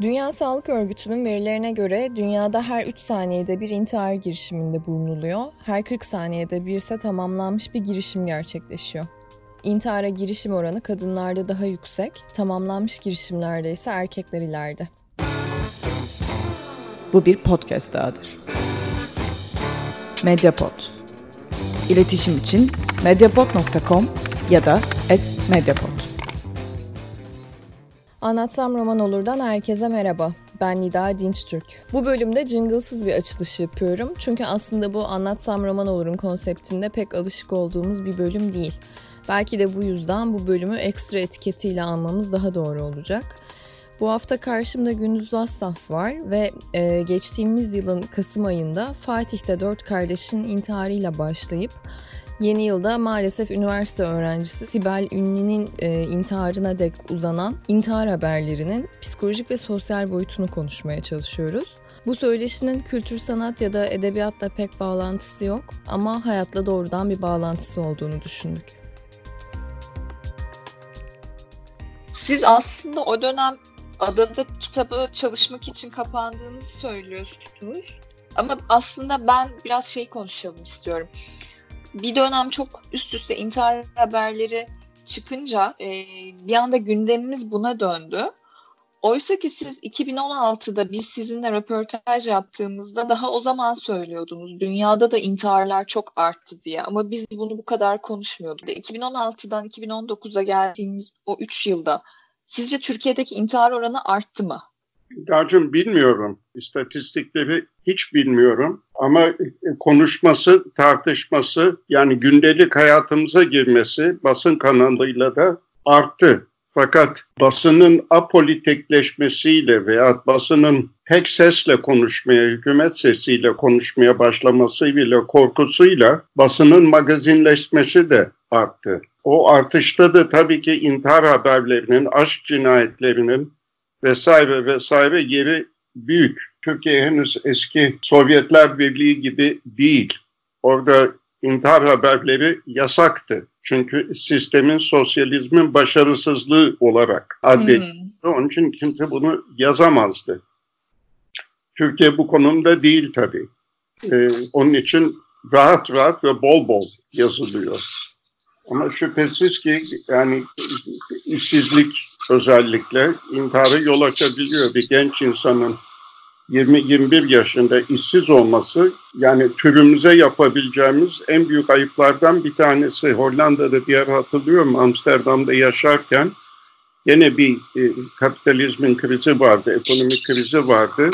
Dünya Sağlık Örgütü'nün verilerine göre dünyada her 3 saniyede bir intihar girişiminde bulunuluyor. Her 40 saniyede bir ise tamamlanmış bir girişim gerçekleşiyor. İntihara girişim oranı kadınlarda daha yüksek, tamamlanmış girişimlerde ise erkekler ileride. Bu bir podcast dahadır. Mediapod. İletişim için mediapod.com ya da @mediapod. Anlatsam Roman Olur'dan herkese merhaba. Ben Nida Dinçtürk. Bu bölümde jingle'sız bir açılış yapıyorum. Çünkü aslında bu Anlatsam Roman Olur'un konseptinde pek alışık olduğumuz bir bölüm değil. Belki de bu yüzden bu bölümü ekstra etiketiyle almamız daha doğru olacak. Bu hafta karşımda Gündüz Vassaf var ve e, geçtiğimiz yılın Kasım ayında Fatih'te dört kardeşin intiharıyla başlayıp Yeni yılda maalesef üniversite öğrencisi Sibel Ünlü'nün e, intiharına dek uzanan intihar haberlerinin psikolojik ve sosyal boyutunu konuşmaya çalışıyoruz. Bu söyleşinin kültür sanat ya da edebiyatla pek bağlantısı yok ama hayatla doğrudan bir bağlantısı olduğunu düşündük. Siz aslında o dönem adada kitabı çalışmak için kapandığınızı söylüyorsunuz. Ama aslında ben biraz şey konuşalım istiyorum bir dönem çok üst üste intihar haberleri çıkınca e, bir anda gündemimiz buna döndü. Oysa ki siz 2016'da biz sizinle röportaj yaptığımızda daha o zaman söylüyordunuz. Dünyada da intiharlar çok arttı diye ama biz bunu bu kadar konuşmuyorduk. 2016'dan 2019'a geldiğimiz o 3 yılda sizce Türkiye'deki intihar oranı arttı mı? Dacım bilmiyorum. İstatistikleri hiç bilmiyorum. Ama e, konuşması, tartışması yani gündelik hayatımıza girmesi basın kanalıyla da arttı. Fakat basının apolitikleşmesiyle veya basının tek sesle konuşmaya, hükümet sesiyle konuşmaya başlamasıyla, korkusuyla basının magazinleşmesi de arttı. O artışta da tabii ki intihar haberlerinin, aşk cinayetlerinin, vesaire vesaire yeri büyük. Türkiye henüz eski Sovyetler Birliği gibi değil. Orada intihar haberleri yasaktı. Çünkü sistemin sosyalizmin başarısızlığı olarak addedildi. Hmm. Onun için kimse bunu yazamazdı. Türkiye bu konumda değil tabii. Ee, onun için rahat rahat ve bol bol yazılıyor. Ama şüphesiz ki yani işsizlik özellikle intihara yol açabiliyor. Bir genç insanın 20-21 yaşında işsiz olması yani türümüze yapabileceğimiz en büyük ayıplardan bir tanesi. Hollanda'da bir yer hatırlıyorum Amsterdam'da yaşarken yine bir e, kapitalizmin krizi vardı, ekonomik krizi vardı.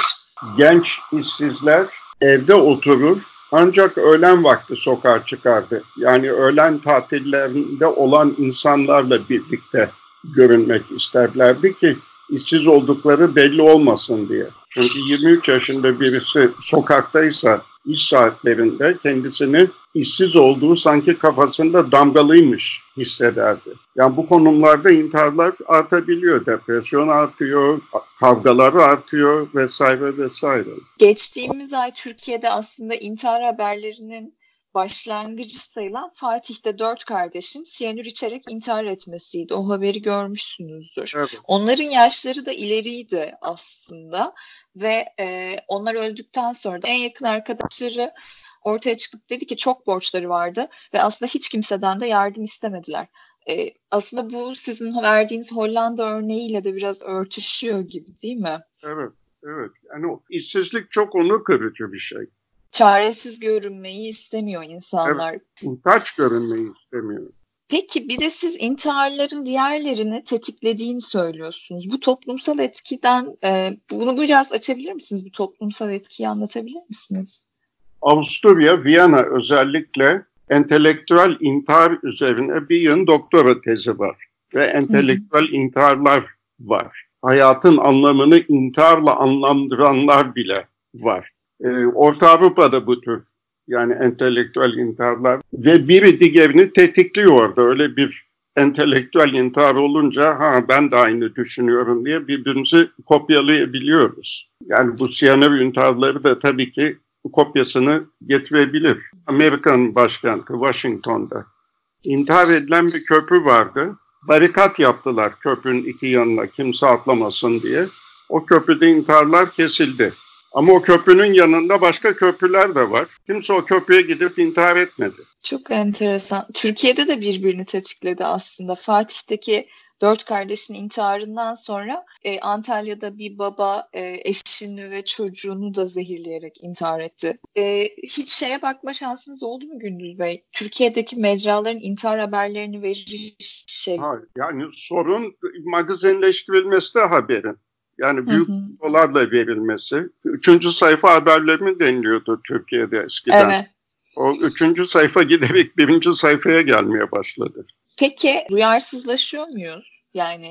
Genç işsizler evde oturur ancak öğlen vakti sokağa çıkardı. Yani öğlen tatillerinde olan insanlarla birlikte görünmek isterlerdi ki işsiz oldukları belli olmasın diye. Çünkü 23 yaşında birisi sokaktaysa iş saatlerinde kendisini işsiz olduğu sanki kafasında damgalıymış hissederdi. Yani bu konumlarda intiharlar artabiliyor, depresyon artıyor, kavgalar artıyor vesaire vesaire. Geçtiğimiz ay Türkiye'de aslında intihar haberlerinin başlangıcı sayılan Fatih'te dört kardeşin siyanür içerek intihar etmesiydi. O haberi görmüşsünüzdür. Evet. Onların yaşları da ileriydi aslında ve e, onlar öldükten sonra da en yakın arkadaşları ortaya çıkıp dedi ki çok borçları vardı ve aslında hiç kimseden de yardım istemediler. E, aslında bu sizin verdiğiniz Hollanda örneğiyle de biraz örtüşüyor gibi değil mi? Evet, evet. Yani o işsizlik çok onur kırıcı bir şey çaresiz görünmeyi istemiyor insanlar. Evet, muhtaç görünmeyi istemiyor. Peki bir de siz intiharların diğerlerini tetiklediğini söylüyorsunuz. Bu toplumsal etkiden e, bunu biraz açabilir misiniz? Bu toplumsal etkiyi anlatabilir misiniz? Avusturya, Viyana özellikle entelektüel intihar üzerine bir yıl doktora tezi var. Ve entelektüel Hı-hı. intiharlar var. Hayatın anlamını intiharla anlamdıranlar bile var. Ee, Orta Avrupa'da bu tür yani entelektüel intiharlar ve biri diğerini tetikliyor orada. Öyle bir entelektüel intihar olunca ha ben de aynı düşünüyorum diye birbirimizi kopyalayabiliyoruz. Yani bu siyanür intiharları da tabii ki kopyasını getirebilir. Amerikan başkenti Washington'da intihar edilen bir köprü vardı. Barikat yaptılar köprünün iki yanına kimse atlamasın diye. O köprüde intiharlar kesildi. Ama o köprünün yanında başka köprüler de var. Kimse o köprüye gidip intihar etmedi. Çok enteresan. Türkiye'de de birbirini tetikledi aslında. Fatih'teki dört kardeşin intiharından sonra e, Antalya'da bir baba e, eşini ve çocuğunu da zehirleyerek intihar etti. E, hiç şeye bakma şansınız oldu mu Gündüz Bey? Türkiye'deki mecraların intihar haberlerini verir şey. Hayır, yani sorun magazinleştirilmesi de haberin. Yani büyük dolarla verilmesi. Üçüncü sayfa haberleri deniliyordu Türkiye'de eskiden. Evet. O üçüncü sayfa giderek birinci sayfaya gelmeye başladı. Peki duyarsızlaşıyor muyuz? Yani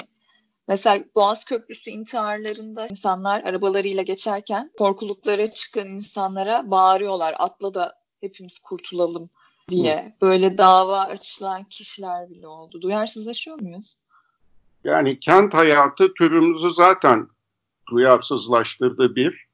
mesela Boğaz Köprüsü intiharlarında insanlar arabalarıyla geçerken korkuluklara çıkan insanlara bağırıyorlar. Atla da hepimiz kurtulalım diye. Böyle dava açılan kişiler bile oldu. Duyarsızlaşıyor muyuz? Yani kent hayatı türümüzü zaten duyarsızlaştırdı bir.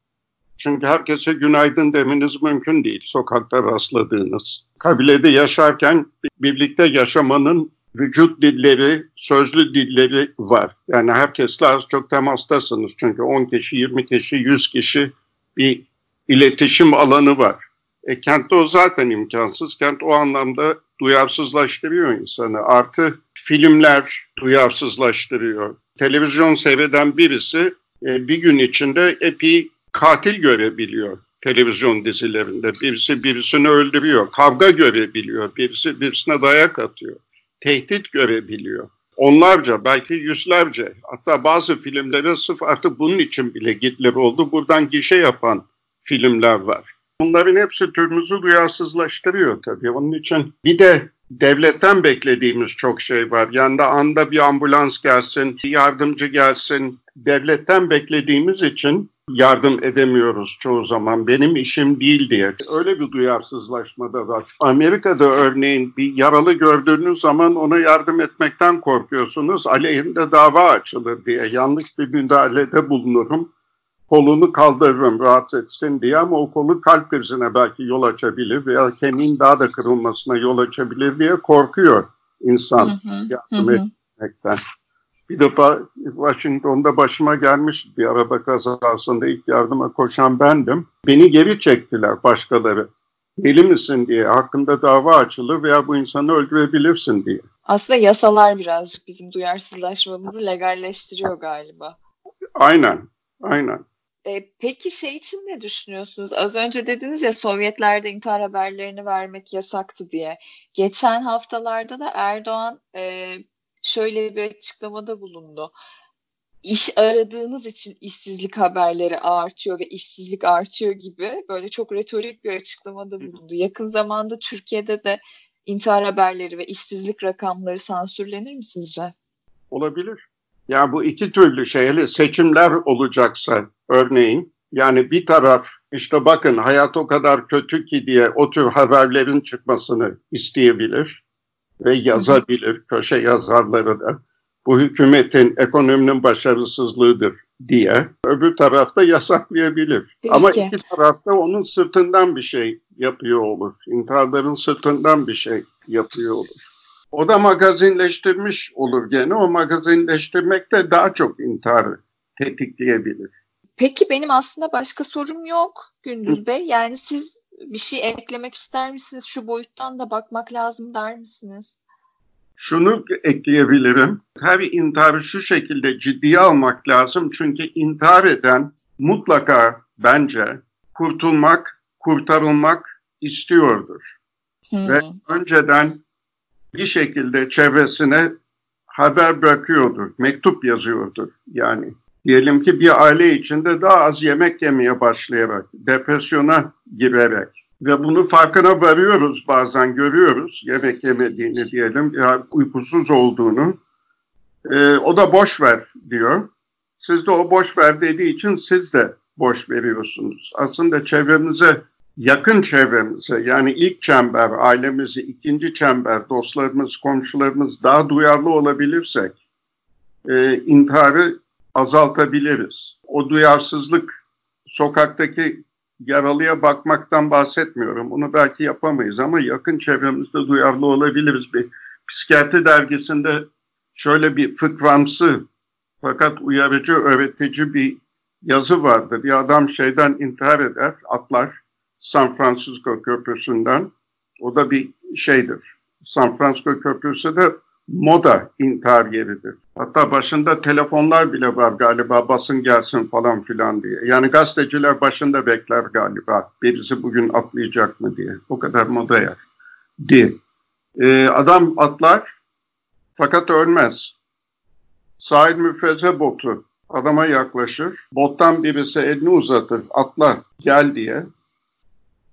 Çünkü herkese günaydın demeniz mümkün değil sokakta rastladığınız. Kabilede yaşarken birlikte yaşamanın vücut dilleri, sözlü dilleri var. Yani herkesle az çok temastasınız. Çünkü 10 kişi, 20 kişi, 100 kişi bir iletişim alanı var. E, kentte o zaten imkansız. Kent o anlamda duyarsızlaştırıyor insanı. Artı filmler duyarsızlaştırıyor. Televizyon seyreden birisi e, bir gün içinde epey katil görebiliyor televizyon dizilerinde. Birisi birisini öldürüyor, kavga görebiliyor, birisi birisine dayak atıyor, tehdit görebiliyor. Onlarca, belki yüzlerce, hatta bazı filmlere sırf artık bunun için bile Hitler oldu. Buradan gişe yapan filmler var. Bunların hepsi türümüzü duyarsızlaştırıyor tabii. Onun için bir de devletten beklediğimiz çok şey var. Yani da anda bir ambulans gelsin, yardımcı gelsin. Devletten beklediğimiz için yardım edemiyoruz çoğu zaman. Benim işim değil diye. Öyle bir duyarsızlaşma da var. Amerika'da örneğin bir yaralı gördüğünüz zaman ona yardım etmekten korkuyorsunuz. Aleyhinde dava açılır diye. Yanlış bir müdahalede bulunurum kolunu kaldırırım rahatsız etsin diye ama o kolu kalp krizine belki yol açabilir veya kemiğin daha da kırılmasına yol açabilir diye korkuyor insan hı hı, yardım hı. etmekten. Bir defa Washington'da başıma gelmiş bir araba kazasında ilk yardıma koşan bendim. Beni geri çektiler başkaları. Deli misin diye hakkında dava açılır veya bu insanı öldürebilirsin diye. Aslında yasalar birazcık bizim duyarsızlaşmamızı legalleştiriyor galiba. Aynen, aynen. E, peki şey için ne düşünüyorsunuz? Az önce dediniz ya Sovyetlerde intihar haberlerini vermek yasaktı diye. Geçen haftalarda da Erdoğan e, şöyle bir açıklamada bulundu. İş aradığınız için işsizlik haberleri artıyor ve işsizlik artıyor gibi böyle çok retorik bir açıklamada bulundu. Yakın zamanda Türkiye'de de intihar haberleri ve işsizlik rakamları sansürlenir mi sizce? Olabilir. Ya bu iki türlü şey hele seçimler olacaksa örneğin yani bir taraf işte bakın hayat o kadar kötü ki diye o tür haberlerin çıkmasını isteyebilir ve yazabilir köşe yazarları da bu hükümetin ekonominin başarısızlığıdır diye öbür tarafta yasaklayabilir. Peki. Ama iki tarafta onun sırtından bir şey yapıyor olur. İntiharların sırtından bir şey yapıyor olur. O da magazinleştirmiş olur gene. O magazinleştirmek de daha çok intiharı tetikleyebilir. Peki benim aslında başka sorum yok Gündüz Bey. Yani siz bir şey eklemek ister misiniz? Şu boyuttan da bakmak lazım der misiniz? Şunu ekleyebilirim. Her intiharı şu şekilde ciddiye almak lazım. Çünkü intihar eden mutlaka bence kurtulmak, kurtarılmak istiyordur. Hmm. Ve önceden bir şekilde çevresine haber bırakıyordur, mektup yazıyordur yani. Diyelim ki bir aile içinde daha az yemek yemeye başlayarak, depresyona girerek ve bunu farkına varıyoruz bazen görüyoruz yemek yemediğini diyelim, ya uykusuz olduğunu. Ee, o da boş ver diyor. Siz de o boş ver dediği için siz de boş veriyorsunuz. Aslında çevremize yakın çevremize yani ilk çember, ailemizi, ikinci çember, dostlarımız, komşularımız daha duyarlı olabilirsek e, intiharı azaltabiliriz. O duyarsızlık sokaktaki yaralıya bakmaktan bahsetmiyorum. Onu belki yapamayız ama yakın çevremizde duyarlı olabiliriz. Bir psikiyatri dergisinde şöyle bir fıkramsı fakat uyarıcı, öğretici bir yazı vardır. Bir adam şeyden intihar eder, atlar San Francisco Köprüsü'nden. O da bir şeydir. San Francisco Köprüsü de moda intihar yeridir. Hatta başında telefonlar bile var galiba basın gelsin falan filan diye. Yani gazeteciler başında bekler galiba birisi bugün atlayacak mı diye. O kadar moda yer. Diye. Ee, adam atlar fakat ölmez. Sahil müfreze botu adama yaklaşır. Bottan birisi elini uzatır. Atla gel diye.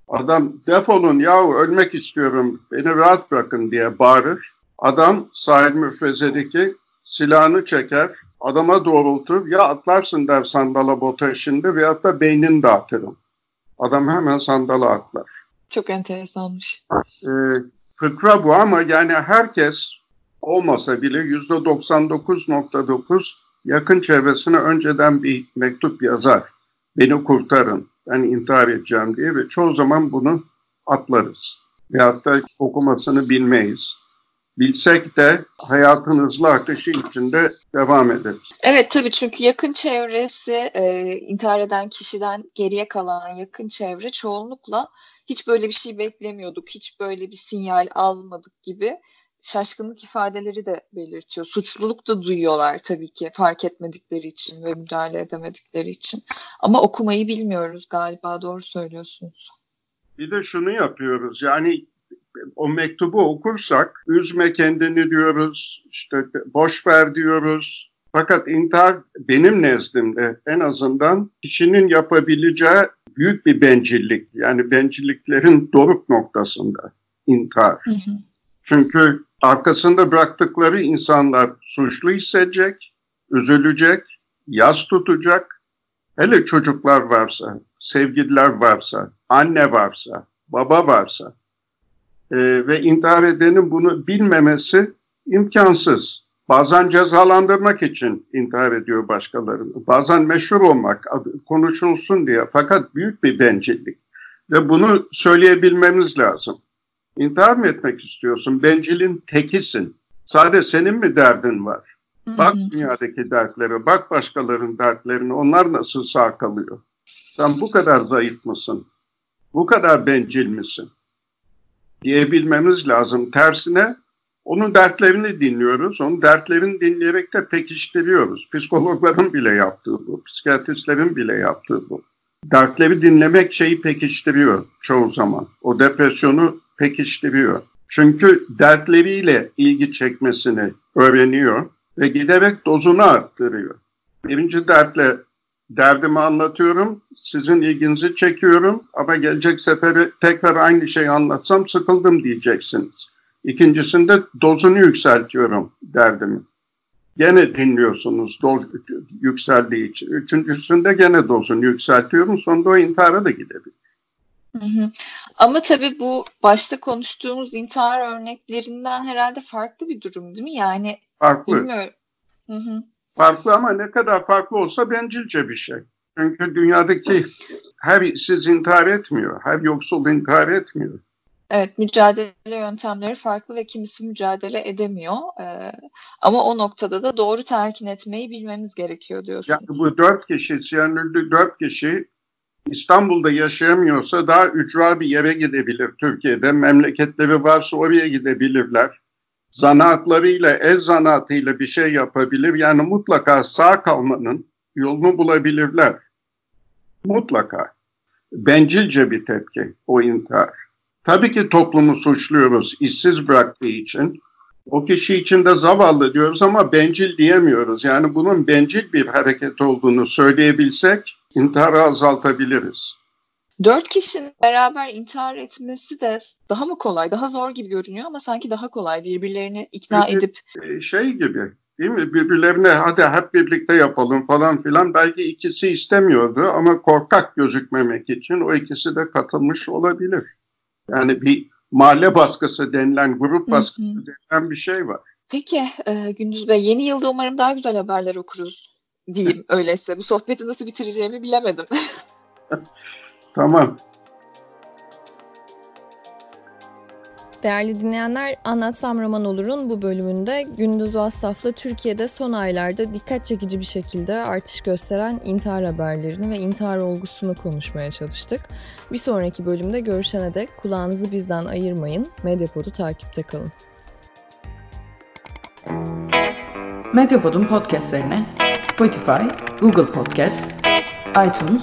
Adam defolun yahu ölmek istiyorum beni rahat bırakın diye bağırır. Adam sahil müfrezedeki silahını çeker. Adama doğrultur. Ya atlarsın der sandala bota şimdi veyahut da beynini dağıtırım. Adam hemen sandala atlar. Çok enteresanmış. Ee, fıkra bu ama yani herkes olmasa bile yüzde 99.9 yakın çevresine önceden bir mektup yazar. Beni kurtarın, ben intihar edeceğim diye ve çoğu zaman bunu atlarız. Veyahut da okumasını bilmeyiz. Bilsek de hayatın hızlı akışı içinde devam ederiz. Evet tabii çünkü yakın çevresi e, intihar eden kişiden geriye kalan yakın çevre çoğunlukla hiç böyle bir şey beklemiyorduk, hiç böyle bir sinyal almadık gibi şaşkınlık ifadeleri de belirtiyor. Suçluluk da duyuyorlar tabii ki fark etmedikleri için ve müdahale edemedikleri için. Ama okumayı bilmiyoruz galiba doğru söylüyorsunuz. Bir de şunu yapıyoruz yani o mektubu okursak üzme kendini diyoruz, işte boş ver diyoruz. Fakat intihar benim nezdimde en azından kişinin yapabileceği büyük bir bencillik. Yani bencilliklerin doruk noktasında intihar. Hı hı. Çünkü arkasında bıraktıkları insanlar suçlu hissedecek, üzülecek, yas tutacak. Hele çocuklar varsa, sevgililer varsa, anne varsa, baba varsa e, ve intihar edenin bunu bilmemesi imkansız. Bazen cezalandırmak için intihar ediyor başkalarını. Bazen meşhur olmak, konuşulsun diye. Fakat büyük bir bencillik. Ve bunu söyleyebilmemiz lazım. İntihar mı etmek istiyorsun? Bencilin tekisin. Sade senin mi derdin var? Bak dünyadaki dertlere, bak başkalarının dertlerine. Onlar nasıl sağ kalıyor? Sen bu kadar zayıf mısın? Bu kadar bencil misin? Diyebilmemiz lazım. Tersine onun dertlerini dinliyoruz. Onun dertlerini dinleyerek de pekiştiriyoruz. Psikologların bile yaptığı bu, psikiyatristlerin bile yaptığı bu. Dertleri dinlemek şeyi pekiştiriyor çoğu zaman. O depresyonu pekiştiriyor. Çünkü dertleriyle ilgi çekmesini öğreniyor ve giderek dozunu arttırıyor. Birinci dertle derdimi anlatıyorum, sizin ilginizi çekiyorum ama gelecek sefere tekrar aynı şeyi anlatsam sıkıldım diyeceksiniz. İkincisinde dozunu yükseltiyorum derdimi. Gene dinliyorsunuz doz yükseldiği için. Üçüncüsünde gene dozunu yükseltiyorum. Sonunda o intihara da gidebilir. Hı hı. Ama tabii bu başta konuştuğumuz intihar örneklerinden herhalde farklı bir durum değil mi? Yani farklı. bilmiyorum. Hı hı. Farklı ama ne kadar farklı olsa bencilce bir şey. Çünkü dünyadaki her işsiz intihar etmiyor, her yoksul intihar etmiyor. Evet, mücadele yöntemleri farklı ve kimisi mücadele edemiyor. Ee, ama o noktada da doğru telkin etmeyi bilmemiz gerekiyor diyorsunuz. Yani bu dört kişi, Siyanürlü dört kişi İstanbul'da yaşayamıyorsa daha ücra bir yere gidebilir Türkiye'de. Memleketleri varsa oraya gidebilirler. Zanaatlarıyla, el zanaatıyla bir şey yapabilir. Yani mutlaka sağ kalmanın yolunu bulabilirler. Mutlaka. Bencilce bir tepki o intihar. Tabii ki toplumu suçluyoruz işsiz bıraktığı için. O kişi için de zavallı diyoruz ama bencil diyemiyoruz. Yani bunun bencil bir hareket olduğunu söyleyebilsek intiharı azaltabiliriz. Dört kişinin beraber intihar etmesi de daha mı kolay, daha zor gibi görünüyor ama sanki daha kolay birbirlerini ikna Çünkü, edip. E, şey gibi değil mi birbirlerine hadi hep birlikte yapalım falan filan belki ikisi istemiyordu ama korkak gözükmemek için o ikisi de katılmış olabilir. Yani bir mahalle baskısı denilen, grup baskısı hı hı. denilen bir şey var. Peki e, Gündüz Bey yeni yılda umarım daha güzel haberler okuruz diyeyim öyleyse. Bu sohbeti nasıl bitireceğimi bilemedim. tamam. Değerli dinleyenler, Anlatsam Roman Olur'un bu bölümünde Gündüz Vassaf'la Türkiye'de son aylarda dikkat çekici bir şekilde artış gösteren intihar haberlerini ve intihar olgusunu konuşmaya çalıştık. Bir sonraki bölümde görüşene dek kulağınızı bizden ayırmayın, Medyapod'u takipte kalın. Medyapod'un podcastlerine Spotify, Google Podcast, iTunes